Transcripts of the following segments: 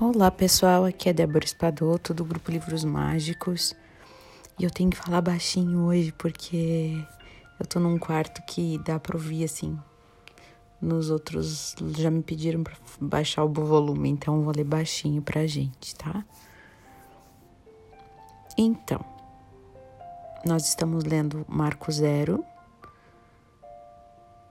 Olá pessoal, aqui é Débora Espadoto do Grupo Livros Mágicos e eu tenho que falar baixinho hoje porque eu tô num quarto que dá pra ouvir assim. Nos outros já me pediram pra baixar o volume, então eu vou ler baixinho pra gente, tá? Então, nós estamos lendo Marco Zero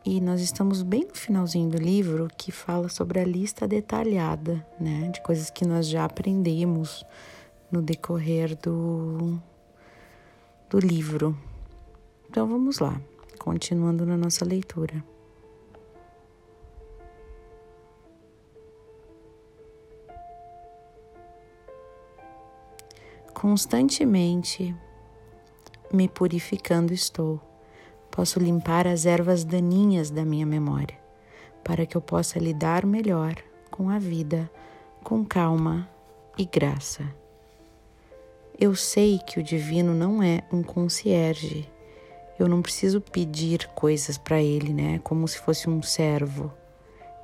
e nós estamos bem no finalzinho do livro que fala sobre a lista detalhada, né, de coisas que nós já aprendemos no decorrer do, do livro. Então vamos lá, continuando na nossa leitura. Constantemente me purificando estou posso limpar as ervas daninhas da minha memória, para que eu possa lidar melhor com a vida, com calma e graça. Eu sei que o divino não é um concierge. Eu não preciso pedir coisas para ele, né? Como se fosse um servo.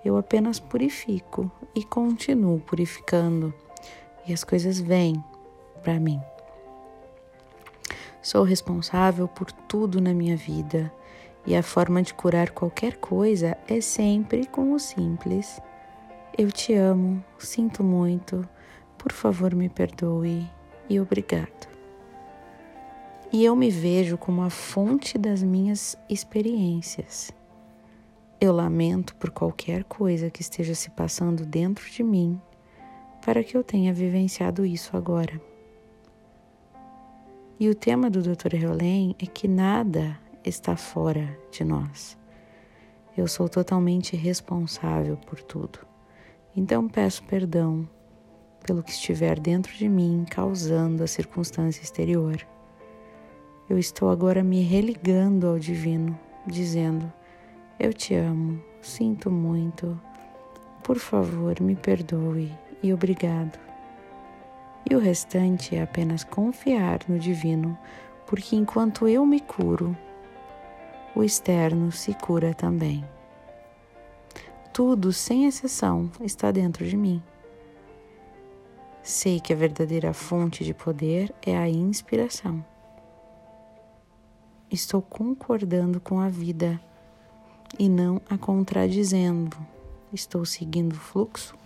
Eu apenas purifico e continuo purificando, e as coisas vêm para mim. Sou responsável por tudo na minha vida e a forma de curar qualquer coisa é sempre com o simples. Eu te amo, sinto muito, por favor me perdoe e obrigado. E eu me vejo como a fonte das minhas experiências. Eu lamento por qualquer coisa que esteja se passando dentro de mim para que eu tenha vivenciado isso agora. E o tema do Dr. Heolén é que nada está fora de nós. Eu sou totalmente responsável por tudo. Então peço perdão pelo que estiver dentro de mim causando a circunstância exterior. Eu estou agora me religando ao divino, dizendo: Eu te amo, sinto muito, por favor, me perdoe e obrigado. E o restante é apenas confiar no divino, porque enquanto eu me curo, o externo se cura também. Tudo, sem exceção, está dentro de mim. Sei que a verdadeira fonte de poder é a inspiração. Estou concordando com a vida e não a contradizendo. Estou seguindo o fluxo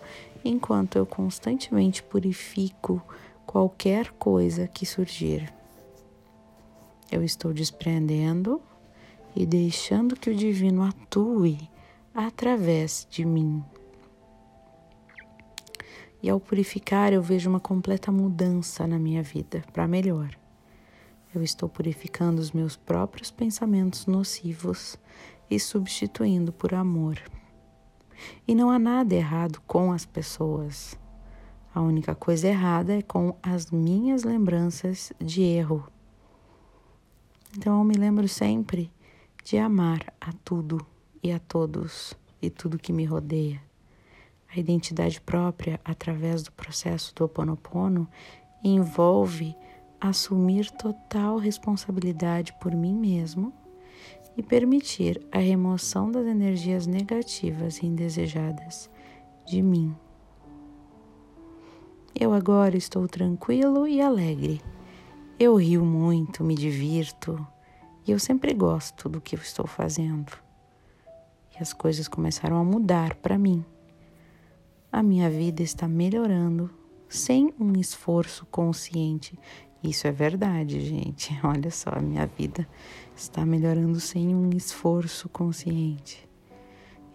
enquanto eu constantemente purifico qualquer coisa que surgir. Eu estou desprendendo e deixando que o divino atue através de mim. E ao purificar, eu vejo uma completa mudança na minha vida para melhor. Eu estou purificando os meus próprios pensamentos nocivos e substituindo por amor. E não há nada errado com as pessoas. A única coisa errada é com as minhas lembranças de erro. Então eu me lembro sempre de amar a tudo e a todos e tudo que me rodeia. A identidade própria, através do processo do Ho Oponopono, envolve assumir total responsabilidade por mim mesmo e permitir a remoção das energias negativas e indesejadas de mim. Eu agora estou tranquilo e alegre. Eu rio muito, me divirto e eu sempre gosto do que eu estou fazendo. E as coisas começaram a mudar para mim. A minha vida está melhorando sem um esforço consciente isso é verdade, gente. Olha só, a minha vida está melhorando sem um esforço consciente.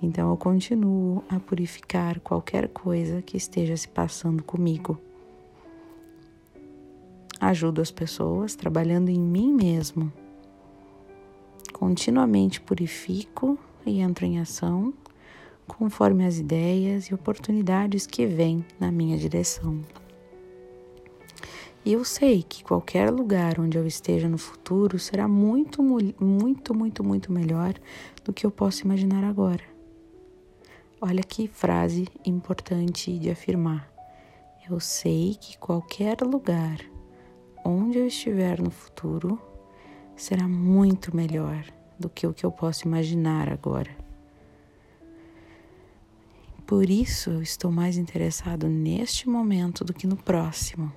Então eu continuo a purificar qualquer coisa que esteja se passando comigo. Ajudo as pessoas trabalhando em mim mesmo. Continuamente purifico e entro em ação conforme as ideias e oportunidades que vêm na minha direção. E eu sei que qualquer lugar onde eu esteja no futuro será muito, muito, muito, muito melhor do que eu posso imaginar agora. Olha que frase importante de afirmar. Eu sei que qualquer lugar onde eu estiver no futuro será muito melhor do que o que eu posso imaginar agora. Por isso eu estou mais interessado neste momento do que no próximo,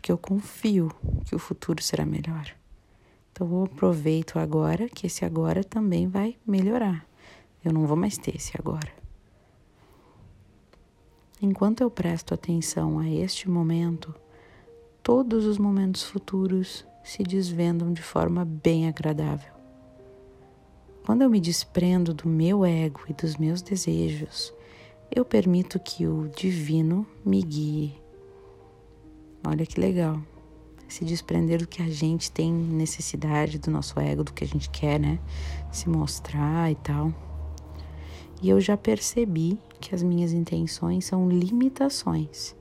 porque eu confio que o futuro será melhor. Então eu aproveito agora, que esse agora também vai melhorar. Eu não vou mais ter esse agora. Enquanto eu presto atenção a este momento, todos os momentos futuros se desvendam de forma bem agradável. Quando eu me desprendo do meu ego e dos meus desejos, eu permito que o divino me guie. Olha que legal. Se desprender do que a gente tem necessidade, do nosso ego, do que a gente quer, né? Se mostrar e tal. E eu já percebi que as minhas intenções são limitações,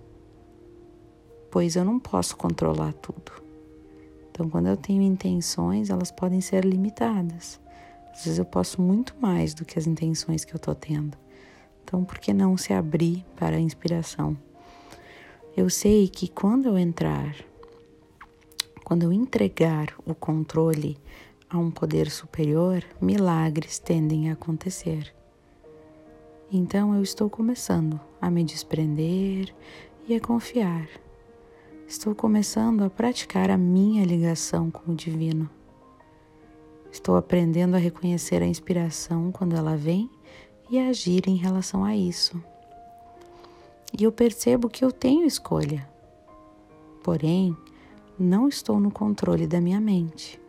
pois eu não posso controlar tudo. Então, quando eu tenho intenções, elas podem ser limitadas. Às vezes eu posso muito mais do que as intenções que eu estou tendo. Então, por que não se abrir para a inspiração? Eu sei que quando eu entrar, quando eu entregar o controle a um poder superior, milagres tendem a acontecer. Então eu estou começando a me desprender e a confiar. Estou começando a praticar a minha ligação com o divino. Estou aprendendo a reconhecer a inspiração quando ela vem e a agir em relação a isso. E eu percebo que eu tenho escolha. Porém, não estou no controle da minha mente.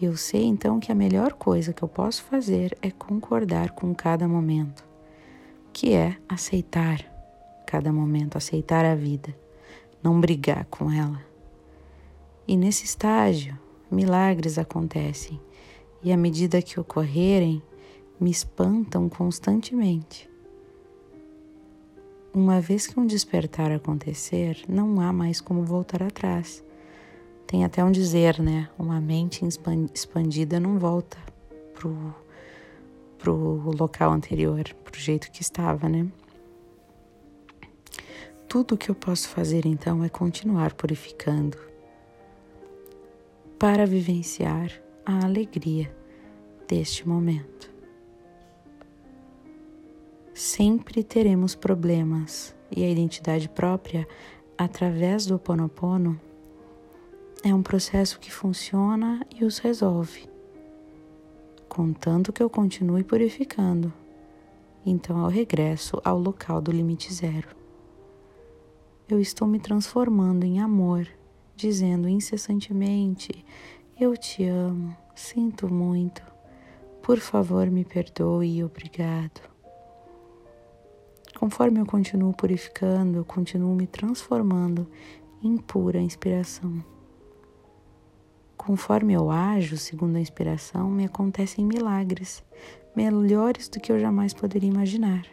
Eu sei então que a melhor coisa que eu posso fazer é concordar com cada momento, que é aceitar cada momento, aceitar a vida, não brigar com ela. E nesse estágio, milagres acontecem, e à medida que ocorrerem, me espantam constantemente. Uma vez que um despertar acontecer, não há mais como voltar atrás. Tem até um dizer, né? Uma mente expandida não volta pro, pro local anterior, pro jeito que estava, né? Tudo o que eu posso fazer então é continuar purificando para vivenciar a alegria deste momento. Sempre teremos problemas e a identidade própria através do Ho Oponopono é um processo que funciona e os resolve, contanto que eu continue purificando. Então eu regresso ao local do limite zero. Eu estou me transformando em amor, dizendo incessantemente: Eu te amo, sinto muito, por favor me perdoe e obrigado. Conforme eu continuo purificando, eu continuo me transformando em pura inspiração. Conforme eu ajo segundo a inspiração, me acontecem milagres, melhores do que eu jamais poderia imaginar.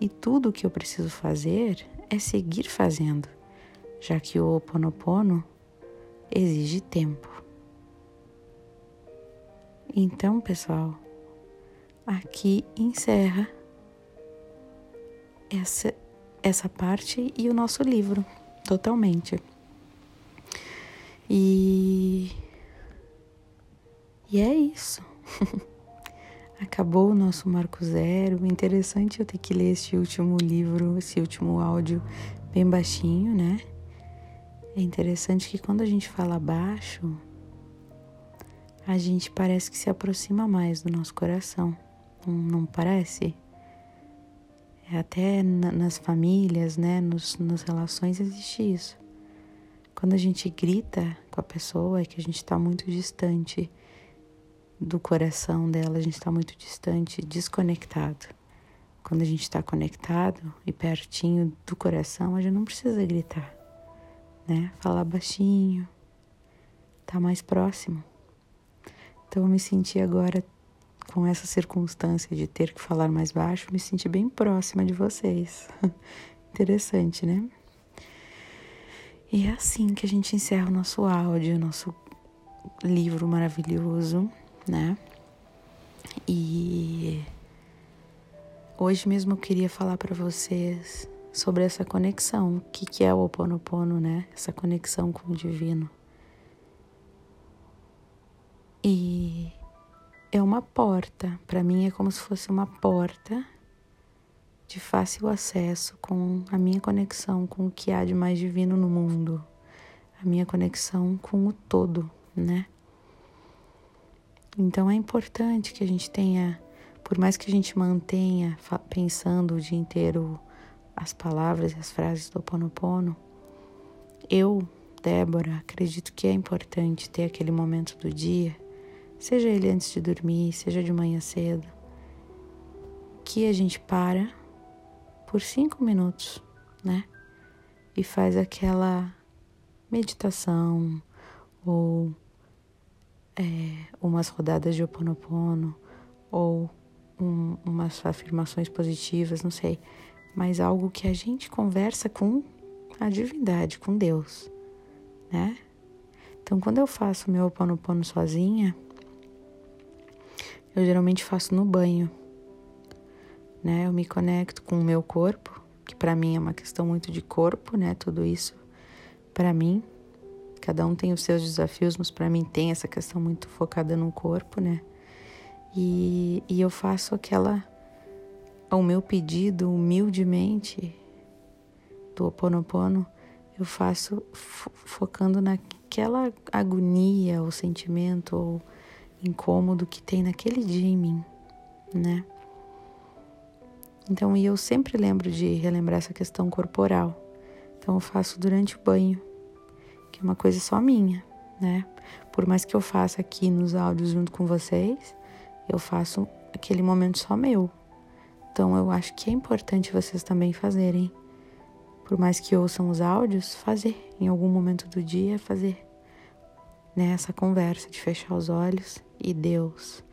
E tudo o que eu preciso fazer é seguir fazendo, já que o Oponopono exige tempo. Então, pessoal, aqui encerra essa, essa parte e o nosso livro, totalmente. E, e é isso. Acabou o nosso Marco Zero. Interessante eu ter que ler esse último livro, esse último áudio bem baixinho, né? É interessante que quando a gente fala baixo, a gente parece que se aproxima mais do nosso coração. Não, não parece? É até nas famílias, né? Nos, nas relações existe isso. Quando a gente grita com a pessoa, é que a gente está muito distante do coração dela, a gente está muito distante, desconectado. Quando a gente está conectado e pertinho do coração, a gente não precisa gritar, né? Falar baixinho, tá mais próximo. Então eu me senti agora com essa circunstância de ter que falar mais baixo, me senti bem próxima de vocês. Interessante, né? E é assim que a gente encerra o nosso áudio, nosso livro maravilhoso, né? E hoje mesmo eu queria falar para vocês sobre essa conexão, o que, que é o Oponopono, né? Essa conexão com o divino. E é uma porta, para mim é como se fosse uma porta de fácil acesso com a minha conexão com o que há de mais divino no mundo, a minha conexão com o todo, né? Então é importante que a gente tenha, por mais que a gente mantenha pensando o dia inteiro as palavras e as frases do Ponopono, eu, Débora, acredito que é importante ter aquele momento do dia, seja ele antes de dormir, seja de manhã cedo, que a gente para por cinco minutos, né? E faz aquela meditação ou é, umas rodadas de Oponopono ou um, umas afirmações positivas, não sei, mas algo que a gente conversa com a divindade, com Deus, né? Então, quando eu faço meu Oponopono sozinha, eu geralmente faço no banho, né? Eu me conecto com o meu corpo, que para mim é uma questão muito de corpo, né? Tudo isso para mim Cada um tem os seus desafios, mas para mim tem essa questão muito focada no corpo, né? E, e eu faço aquela, ao meu pedido, humildemente, do Oponopono, eu faço focando naquela agonia ou sentimento ou incômodo que tem naquele dia em mim, né? Então, e eu sempre lembro de relembrar essa questão corporal. Então, eu faço durante o banho que é uma coisa só minha, né? Por mais que eu faça aqui nos áudios junto com vocês, eu faço aquele momento só meu. Então eu acho que é importante vocês também fazerem. Por mais que ouçam os áudios, fazer em algum momento do dia, fazer né, essa conversa de fechar os olhos e Deus,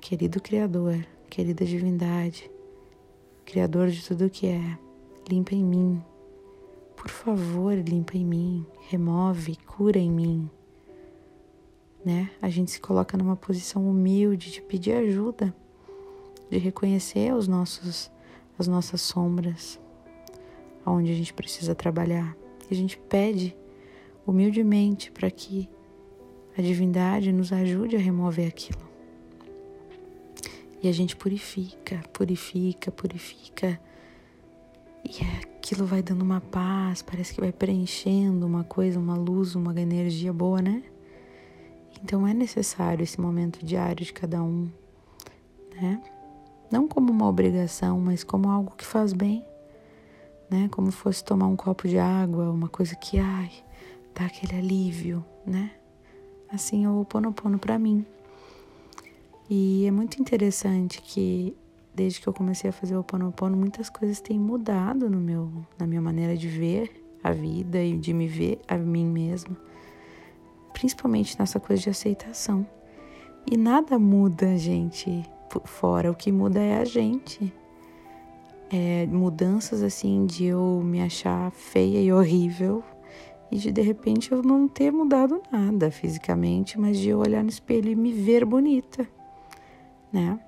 querido Criador, querida divindade, Criador de tudo que é, limpa em mim por favor, limpa em mim, remove, cura em mim. Né? A gente se coloca numa posição humilde de pedir ajuda, de reconhecer os nossos, as nossas sombras, aonde a gente precisa trabalhar. E a gente pede humildemente para que a divindade nos ajude a remover aquilo. E a gente purifica, purifica, purifica. E aquilo vai dando uma paz, parece que vai preenchendo uma coisa, uma luz, uma energia boa, né? Então é necessário esse momento diário de cada um, né? Não como uma obrigação, mas como algo que faz bem, né? Como fosse tomar um copo de água, uma coisa que, ai, dá aquele alívio, né? Assim é o Ponopono para mim. E é muito interessante que desde que eu comecei a fazer o Oponopono, muitas coisas têm mudado no meu, na minha maneira de ver a vida e de me ver a mim mesma, principalmente nessa coisa de aceitação. E nada muda, gente, fora. O que muda é a gente. É, mudanças assim de eu me achar feia e horrível e de de repente eu não ter mudado nada fisicamente, mas de eu olhar no espelho e me ver bonita, né?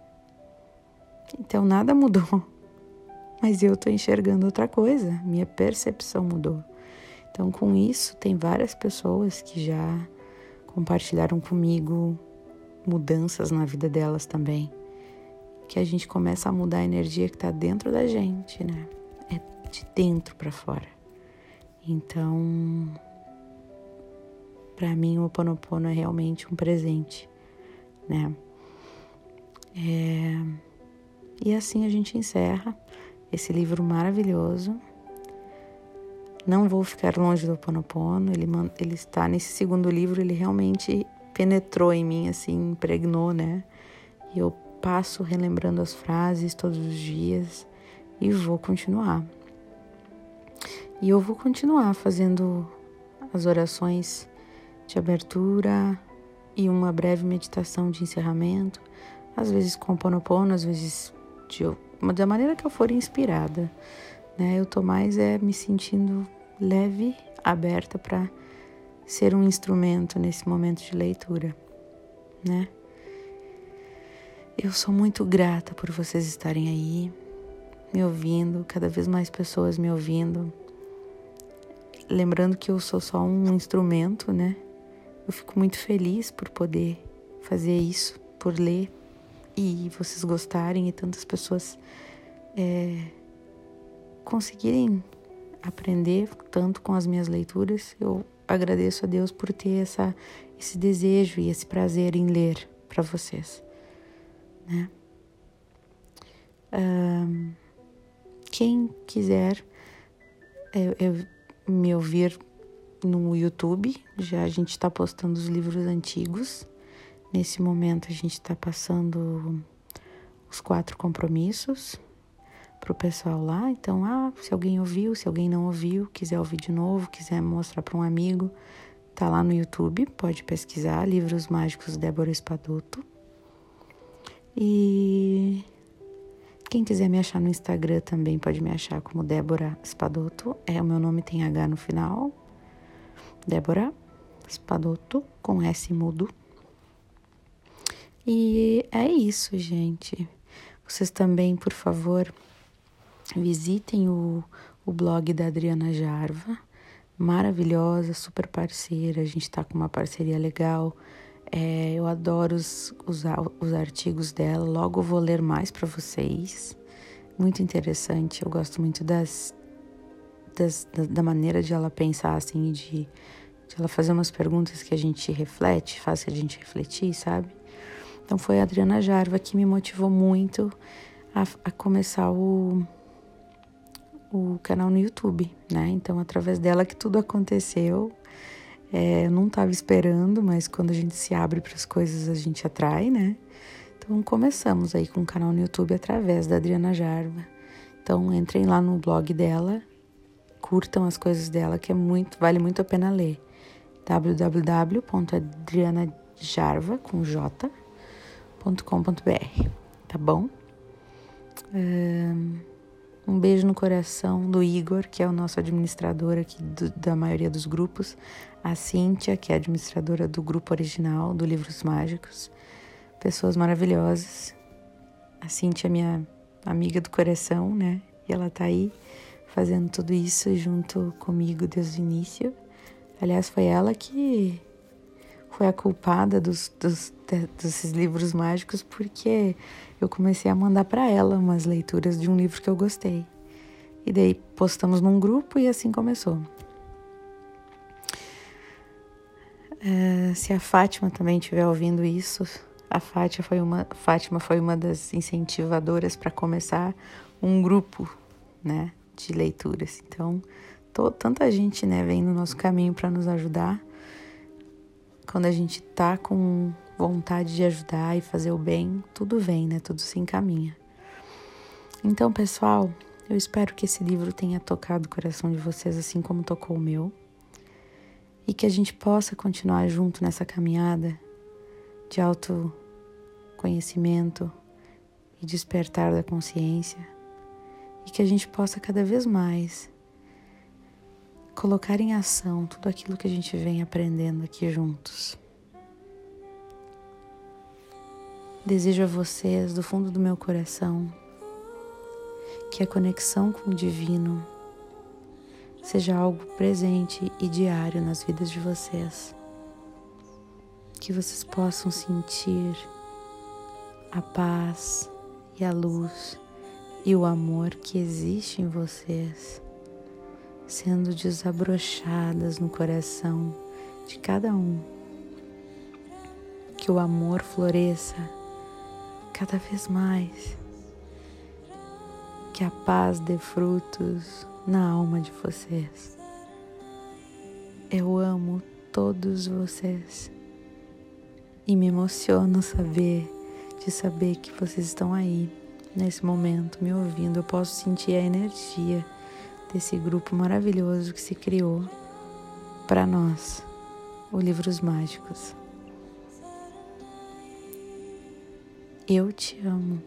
Então nada mudou. Mas eu estou enxergando outra coisa, minha percepção mudou. Então, com isso, tem várias pessoas que já compartilharam comigo mudanças na vida delas também. Que a gente começa a mudar a energia que está dentro da gente, né? É de dentro para fora. Então, para mim, o Ponopono é realmente um presente, né? É e assim a gente encerra esse livro maravilhoso. Não vou ficar longe do Ponopono, ele, ele está nesse segundo livro, ele realmente penetrou em mim, assim, impregnou, né? E eu passo relembrando as frases todos os dias e vou continuar. E eu vou continuar fazendo as orações de abertura e uma breve meditação de encerramento, às vezes com Ponopono, às vezes de, da maneira que eu for inspirada, né? Eu tô mais é me sentindo leve, aberta para ser um instrumento nesse momento de leitura, né? Eu sou muito grata por vocês estarem aí, me ouvindo, cada vez mais pessoas me ouvindo. Lembrando que eu sou só um instrumento, né? Eu fico muito feliz por poder fazer isso, por ler, e vocês gostarem e tantas pessoas é, conseguirem aprender tanto com as minhas leituras, eu agradeço a Deus por ter essa, esse desejo e esse prazer em ler para vocês, né? Um, quem quiser eu, eu, me ouvir no YouTube, já a gente está postando os livros antigos. Nesse momento a gente está passando os quatro compromissos para o pessoal lá. Então, ah, se alguém ouviu, se alguém não ouviu, quiser ouvir de novo, quiser mostrar para um amigo, tá lá no YouTube, pode pesquisar Livros Mágicos Débora Espadoto. E quem quiser me achar no Instagram também pode me achar como Débora Espadoto. É, o meu nome tem H no final. Débora Espadoto com S mudo. E é isso, gente. Vocês também, por favor, Visitem o, o blog da Adriana Jarva, maravilhosa, super parceira. A gente está com uma parceria legal. É, eu adoro os, os, os artigos dela. Logo vou ler mais para vocês. Muito interessante. Eu gosto muito das, das da, da, maneira de ela pensar, assim, de, de ela fazer umas perguntas que a gente reflete, faz a gente refletir, sabe? Então foi a Adriana Jarva que me motivou muito a, a começar o, o canal no YouTube, né? Então, através dela que tudo aconteceu. É, não estava esperando, mas quando a gente se abre para as coisas, a gente atrai, né? Então, começamos aí com o canal no YouTube através da Adriana Jarva. Então, entrem lá no blog dela, curtam as coisas dela, que é muito, vale muito a pena ler. www.adrianajarva com j.com.br, tá bom? Um... Um beijo no coração do Igor, que é o nosso administrador aqui do, da maioria dos grupos, a Cíntia, que é administradora do grupo original do Livros Mágicos. Pessoas maravilhosas. A Cíntia é minha amiga do coração, né? E ela tá aí fazendo tudo isso junto comigo desde o início. Aliás, foi ela que foi a culpada dos, dos, desses livros mágicos porque eu comecei a mandar para ela umas leituras de um livro que eu gostei. E daí postamos num grupo e assim começou. É, se a Fátima também estiver ouvindo isso, a Fátima foi uma, Fátima foi uma das incentivadoras para começar um grupo, né, de leituras. Então, tô, tanta gente, né, vem no nosso caminho para nos ajudar quando a gente tá com vontade de ajudar e fazer o bem, tudo vem, né? Tudo se encaminha. Então, pessoal, eu espero que esse livro tenha tocado o coração de vocês assim como tocou o meu. E que a gente possa continuar junto nessa caminhada de autoconhecimento e despertar da consciência. E que a gente possa cada vez mais colocar em ação tudo aquilo que a gente vem aprendendo aqui juntos. Desejo a vocês, do fundo do meu coração, que a conexão com o Divino seja algo presente e diário nas vidas de vocês. Que vocês possam sentir a paz e a luz e o amor que existe em vocês sendo desabrochadas no coração de cada um. Que o amor floresça cada vez mais. Que a paz dê frutos na alma de vocês. Eu amo todos vocês e me emociono saber de saber que vocês estão aí nesse momento me ouvindo. Eu posso sentir a energia desse grupo maravilhoso que se criou para nós, o Livros Mágicos. Eu te amo.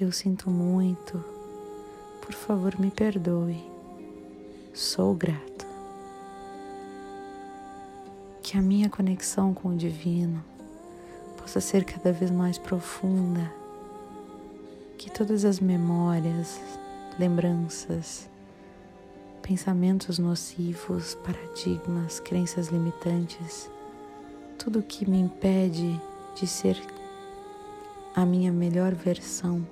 Eu sinto muito. Por favor, me perdoe. Sou grato. Que a minha conexão com o Divino possa ser cada vez mais profunda. Que todas as memórias, lembranças, pensamentos nocivos, paradigmas, crenças limitantes, tudo que me impede de ser a minha melhor versão,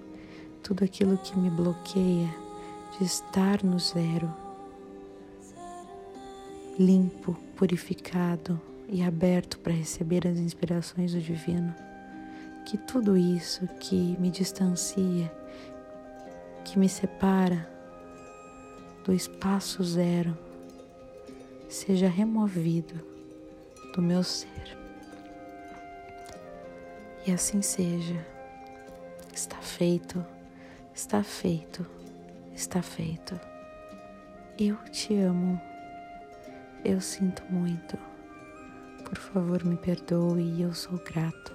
tudo aquilo que me bloqueia de estar no zero, limpo, purificado e aberto para receber as inspirações do divino. Que tudo isso que me distancia, que me separa do espaço zero, seja removido do meu ser. E assim seja. Está feito, está feito, está feito. Eu te amo. Eu sinto muito. Por favor, me perdoe e eu sou grato.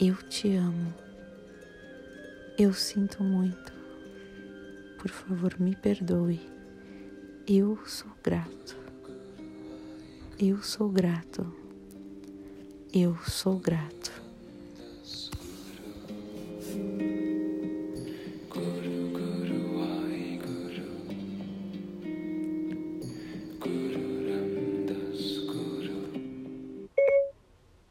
Eu te amo. Eu sinto muito. Por favor, me perdoe. Eu sou grato. Eu sou grato. Eu sou grato.